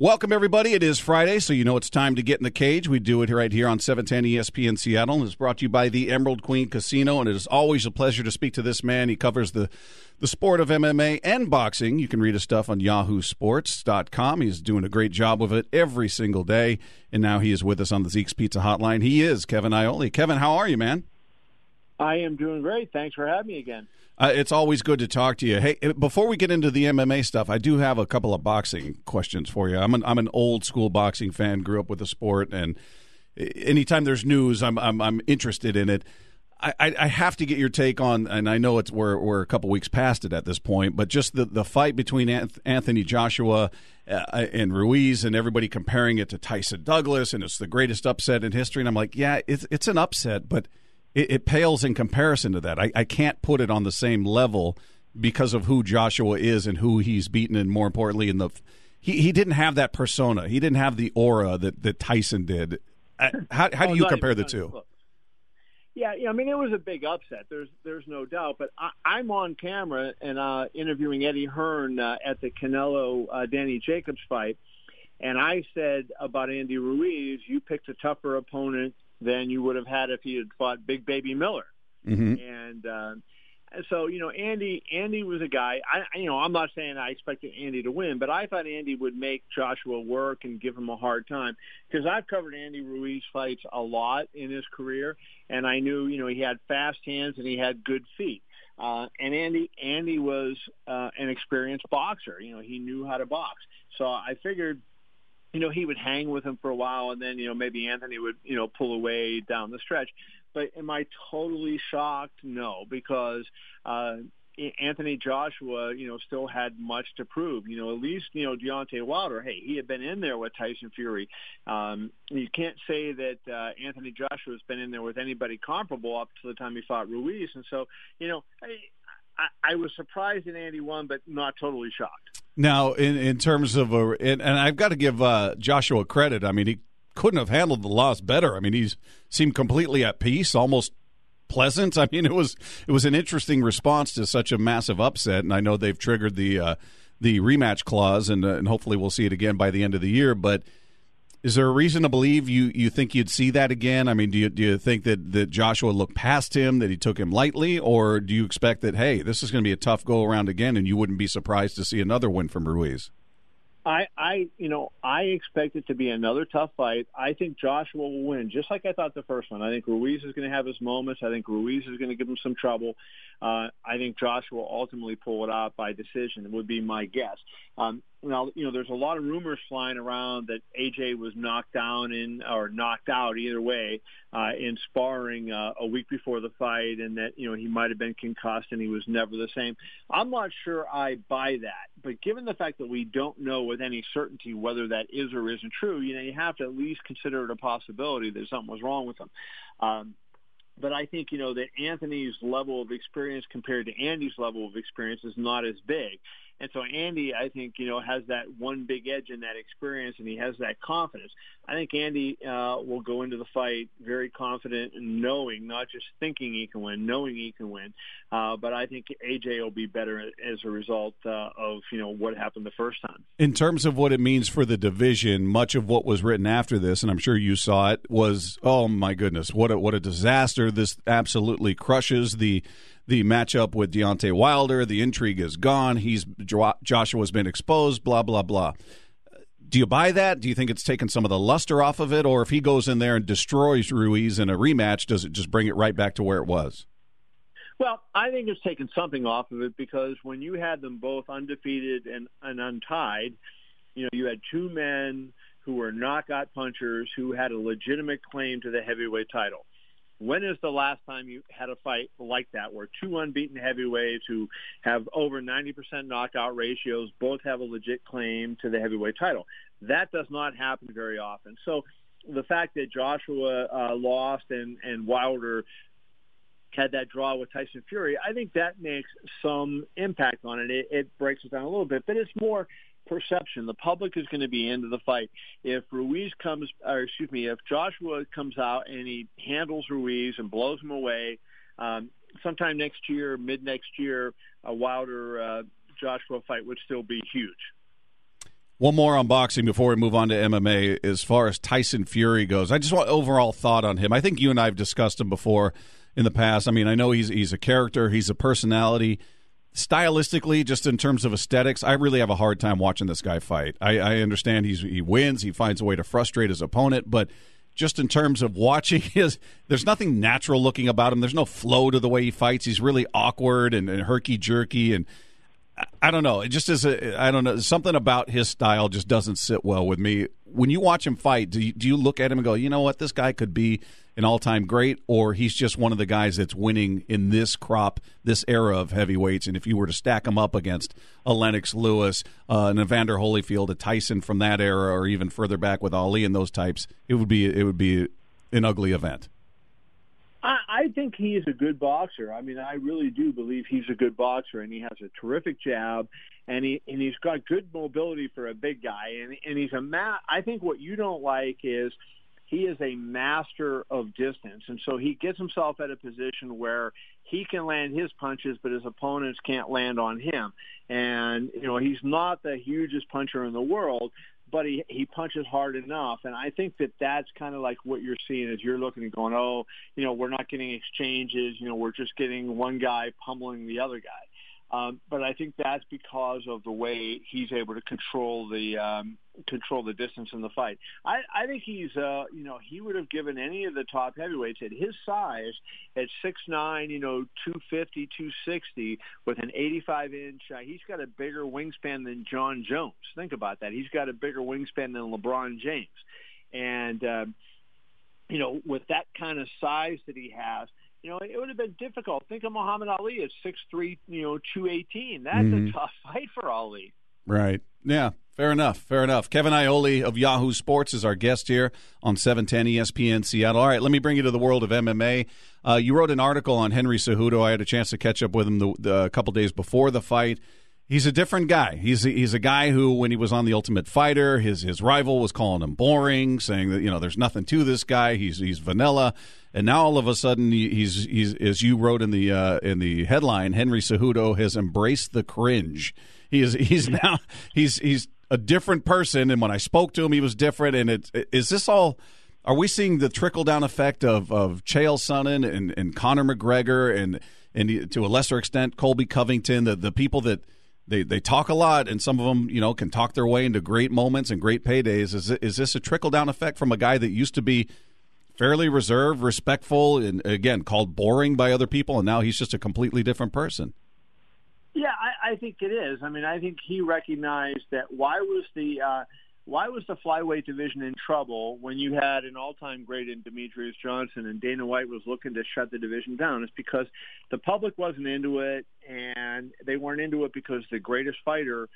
Welcome, everybody. It is Friday, so you know it's time to get in the cage. We do it right here on 710 ESPN Seattle. It's brought to you by the Emerald Queen Casino, and it is always a pleasure to speak to this man. He covers the, the sport of MMA and boxing. You can read his stuff on yahoosports.com. He's doing a great job of it every single day, and now he is with us on the Zeke's Pizza Hotline. He is Kevin Iole. Kevin, how are you, man? I am doing great. Thanks for having me again. Uh, it's always good to talk to you. Hey, uh, before we get into the MMA stuff, I do have a couple of boxing questions for you. I'm an I'm an old school boxing fan. Grew up with the sport, and anytime there's news, I'm I'm, I'm interested in it. I, I have to get your take on, and I know it's we're we're a couple weeks past it at this point, but just the the fight between Anthony Joshua uh, and Ruiz, and everybody comparing it to Tyson Douglas, and it's the greatest upset in history. And I'm like, yeah, it's it's an upset, but it, it pales in comparison to that. I, I can't put it on the same level because of who Joshua is and who he's beaten, and more importantly, in the he, he didn't have that persona. He didn't have the aura that, that Tyson did. How, how do oh, you compare the two? Yeah, yeah, I mean it was a big upset. There's there's no doubt. But I, I'm on camera and uh, interviewing Eddie Hearn uh, at the Canelo uh, Danny Jacobs fight, and I said about Andy Ruiz, you picked a tougher opponent than you would have had if he had fought Big Baby Miller. Mm-hmm. And uh, so you know, Andy Andy was a guy. I you know I'm not saying I expected Andy to win, but I thought Andy would make Joshua work and give him a hard time because I've covered Andy Ruiz fights a lot in his career, and I knew you know he had fast hands and he had good feet. Uh, and Andy Andy was uh, an experienced boxer. You know, he knew how to box. So I figured you know, he would hang with him for a while, and then you know maybe Anthony would you know pull away down the stretch. But am I totally shocked? No, because uh, Anthony Joshua, you know, still had much to prove. You know, at least you know Deontay Wilder. Hey, he had been in there with Tyson Fury. Um, you can't say that uh, Anthony Joshua has been in there with anybody comparable up to the time he fought Ruiz. And so, you know, I, I, I was surprised that Andy won, but not totally shocked. Now, in in terms of a, and, and I've got to give uh, Joshua credit. I mean, he couldn't have handled the loss better. I mean, he seemed completely at peace, almost pleasant. I mean, it was it was an interesting response to such a massive upset, and I know they've triggered the uh, the rematch clause, and uh, and hopefully we'll see it again by the end of the year. But is there a reason to believe you, you think you'd see that again? I mean, do you do you think that, that Joshua looked past him, that he took him lightly, or do you expect that hey, this is going to be a tough go around again, and you wouldn't be surprised to see another win from Ruiz? I, I, you know, I expect it to be another tough fight. I think Joshua will win, just like I thought the first one. I think Ruiz is going to have his moments. I think Ruiz is going to give him some trouble. Uh, I think Joshua will ultimately pull it out by decision. It would be my guess. Um, now, you know, there's a lot of rumors flying around that AJ was knocked down in or knocked out either way uh, in sparring uh, a week before the fight, and that you know he might have been concussed and he was never the same. I'm not sure I buy that, but given the fact that we don't know with any certainty whether that is or isn't true, you know, you have to at least consider it a possibility that something was wrong with him. Um, but I think you know that Anthony's level of experience compared to Andy's level of experience is not as big. And so Andy, I think, you know, has that one big edge in that experience, and he has that confidence. I think Andy uh, will go into the fight very confident and knowing, not just thinking he can win, knowing he can win. Uh, but I think AJ will be better as a result uh, of you know what happened the first time. In terms of what it means for the division, much of what was written after this, and I'm sure you saw it, was oh my goodness, what a, what a disaster! This absolutely crushes the the matchup with Deontay Wilder. The intrigue is gone. He's Joshua's been exposed. Blah blah blah. Do you buy that? Do you think it's taken some of the luster off of it, or if he goes in there and destroys Ruiz in a rematch, does it just bring it right back to where it was? Well, I think it's taken something off of it because when you had them both undefeated and, and untied, you know, you had two men who were knockout punchers who had a legitimate claim to the heavyweight title. When is the last time you had a fight like that where two unbeaten heavyweights who have over 90% knockout ratios both have a legit claim to the heavyweight title? That does not happen very often. So the fact that Joshua uh, lost and, and Wilder had that draw with Tyson Fury, I think that makes some impact on it. It, it breaks it down a little bit, but it's more perception. The public is going to be into the fight. If Ruiz comes, or excuse me, if Joshua comes out and he handles Ruiz and blows him away, um, sometime next year, mid next year, a Wilder uh, Joshua fight would still be huge. One more on boxing before we move on to MMA. As far as Tyson Fury goes, I just want overall thought on him. I think you and I have discussed him before in the past. I mean, I know he's he's a character, he's a personality. Stylistically, just in terms of aesthetics, I really have a hard time watching this guy fight. I, I understand he's he wins, he finds a way to frustrate his opponent, but just in terms of watching his there's nothing natural looking about him there's no flow to the way he fights he's really awkward and, and herky jerky and I don't know. It just is. A, I don't know. Something about his style just doesn't sit well with me. When you watch him fight, do you, do you look at him and go, you know what, this guy could be an all-time great, or he's just one of the guys that's winning in this crop, this era of heavyweights. And if you were to stack him up against a Lennox Lewis, uh, an Evander Holyfield, a Tyson from that era, or even further back with Ali and those types, it would be it would be an ugly event. I, I think he is a good boxer. I mean, I really do believe he's a good boxer, and he has a terrific jab, and he and he's got good mobility for a big guy, and and he's a ma- I think what you don't like is he is a master of distance, and so he gets himself at a position where he can land his punches, but his opponents can't land on him. And you know, he's not the hugest puncher in the world, but he he punches hard enough, and I think that that's kind of like what you're seeing as you're looking and going, oh, you know, we're not getting exchanges, you know, we're just getting one guy pummeling the other guy. Um, but I think that's because of the way he's able to control the um, control the distance in the fight. I, I think he's uh, you know he would have given any of the top heavyweights at his size at six nine you know two fifty two sixty with an 85 inch. Uh, he's got a bigger wingspan than Jon Jones. Think about that. He's got a bigger wingspan than LeBron James, and uh, you know with that kind of size that he has you know, it would have been difficult. Think of Muhammad Ali at six three, you know, two eighteen. That's mm-hmm. a tough fight for Ali. Right. Yeah. Fair enough. Fair enough. Kevin Iole of Yahoo Sports is our guest here on 710 ESPN Seattle. All right, let me bring you to the world of MMA. Uh, you wrote an article on Henry Cejudo. I had a chance to catch up with him the, the, a couple days before the fight. He's a different guy. He's a, he's a guy who, when he was on the Ultimate Fighter, his his rival was calling him boring, saying that you know there's nothing to this guy. He's he's vanilla, and now all of a sudden he's he's as you wrote in the uh, in the headline, Henry Cejudo has embraced the cringe. He is he's now he's he's a different person, and when I spoke to him, he was different. And it is this all. Are we seeing the trickle down effect of of Chael Sonnen and, and Conor McGregor and and to a lesser extent Colby Covington, the the people that they they talk a lot, and some of them you know can talk their way into great moments and great paydays. Is is this a trickle down effect from a guy that used to be fairly reserved, respectful, and again called boring by other people, and now he's just a completely different person? Yeah, I, I think it is. I mean, I think he recognized that. Why was the uh, why was the flyweight division in trouble when you had an all-time great in Demetrious Johnson and Dana White was looking to shut the division down? It's because the public wasn't into it, and they weren't into it because the greatest fighter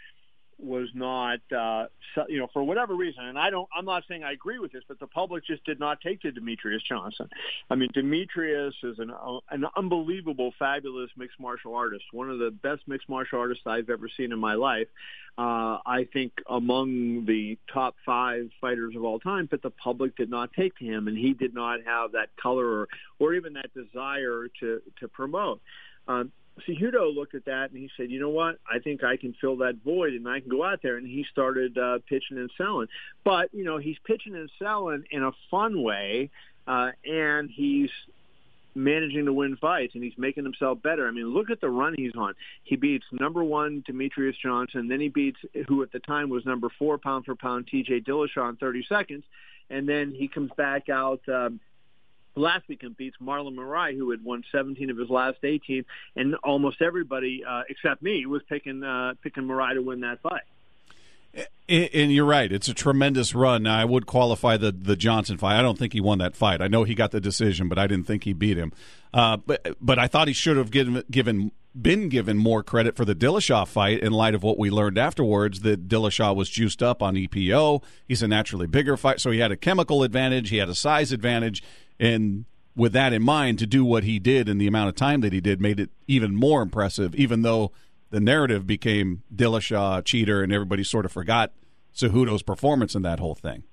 was not, uh, you know, for whatever reason, and I don't, I'm not saying I agree with this, but the public just did not take to Demetrious Johnson. I mean, Demetrious is an, uh, an unbelievable, fabulous mixed martial artist, one of the best mixed martial artists I've ever seen in my life. Uh, I think among the top five fighters of all time, but the public did not take to him, and he did not have that color or, or even that desire to to promote. Um, Cejudo looked at that and he said, "You know what? I think I can fill that void and I can go out there." And he started uh, pitching and selling. But you know, he's pitching and selling in a fun way, uh, and he's managing to win fights and he's making himself better. I mean, look at the run he's on. He beats number one Demetrious Johnson, then he beats who at the time was number four pound for pound T.J. Dillashaw in 30 seconds, and then he comes back out. Um, last weekend beats Marlon Moraes, who had won 17 of his last 18, and almost everybody uh, except me was picking uh, picking Moraes to win that fight. And you're right; it's a tremendous run. Now, I would qualify the the Johnson fight. I don't think he won that fight. I know he got the decision, but I didn't think he beat him. Uh, but but I thought he should have given given been given more credit for the Dillashaw fight in light of what we learned afterwards that Dillashaw was juiced up on EPO. He's a naturally bigger fight, so he had a chemical advantage, he had a size advantage, and with that in mind, to do what he did in the amount of time that he did made it even more impressive, even though the narrative became Dillashaw cheater and everybody sort of forgot Cejudo's performance in that whole thing.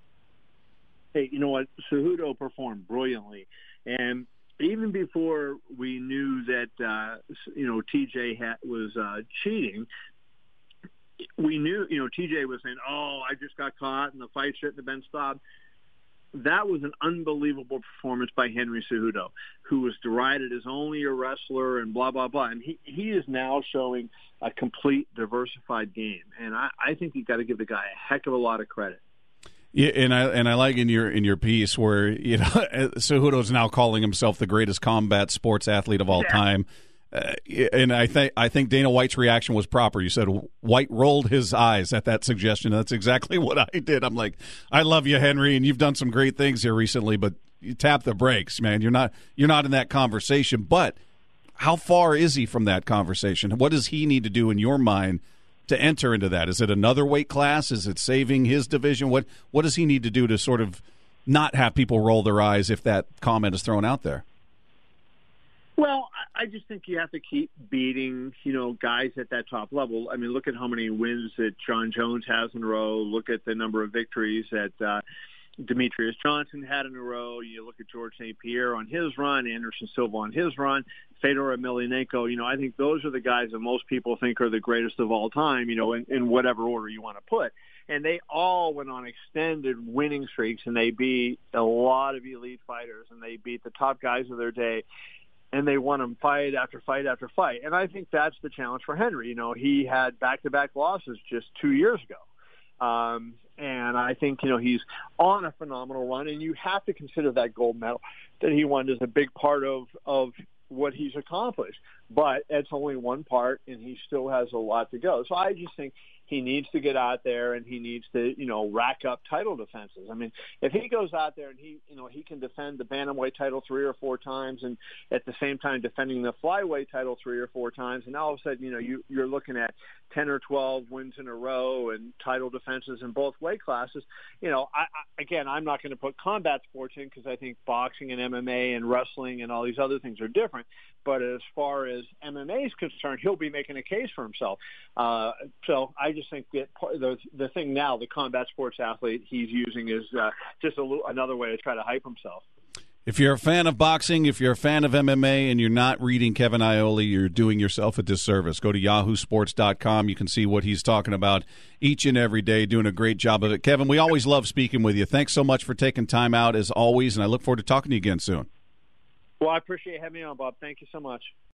Hey, you know what? Cejudo performed brilliantly. And even before we knew that, uh, you know, TJ was uh, cheating, we knew, you know, TJ was saying, "Oh, I just got caught, and the fight shouldn't have been stopped." That was an unbelievable performance by Henry Cejudo, who was derided as only a wrestler and blah blah blah. And he he is now showing a complete diversified game, and I, I think you got to give the guy a heck of a lot of credit. Yeah, and I and I like in your in your piece where you know Cejudo's now calling himself the greatest combat sports athlete of all yeah. time. Uh, and I think I think Dana White's reaction was proper. You said White rolled his eyes at that suggestion. That's exactly what I did. I'm like, I love you, Henry, and you've done some great things here recently, but you tap the brakes, man. You're not you're not in that conversation. But how far is he from that conversation? What does he need to do in your mind to enter into that? Is it another weight class? Is it saving his division? What what does he need to do to sort of not have people roll their eyes if that comment is thrown out there? Well, I just think you have to keep beating, you know, guys at that top level. I mean, look at how many wins that Jon Jones has in a row. Look at the number of victories that uh, Demetrious Johnson had in a row. You look at George St. Pierre on his run, Anderson Silva on his run, Fedor Emelianenko. You know, I think those are the guys that most people think are the greatest of all time. You know, in, in whatever order you want to put. And they all went on extended winning streaks, and they beat a lot of elite fighters, and they beat the top guys of their day and they won him fight after fight after fight. And I think that's the challenge for Henry. You know, he had back-to-back losses just two years ago. Um, and I think, you know, he's on a phenomenal run, and you have to consider that gold medal that he won as a big part of, of what he's accomplished. But it's only one part, and he still has a lot to go. So I just think he needs to get out there and he needs to, you know, rack up title defenses. I mean, if he goes out there and he, you know, he can defend the bantamweight title three or four times and at the same time defending the flyweight title three or four times, and all of a sudden, you know, you, you're looking at 10 or 12 wins in a row and title defenses in both weight classes. You know, I, I again, I'm not going to put combat sports in because I think boxing and MMA and wrestling and all these other things are different. But as far as MMA is concerned, he'll be making a case for himself. Uh, so I just think that the the thing now, the combat sports athlete he's using is uh, just a little, another way to try to hype himself. If you're a fan of boxing, if you're a fan of MMA, and you're not reading Kevin Iole, you're doing yourself a disservice. Go to yahoosports.com. You can see what he's talking about each and every day, doing a great job of it. Kevin, we always love speaking with you. Thanks so much for taking time out, as always, and I look forward to talking to you again soon. Well, I appreciate having me on, Bob. Thank you so much.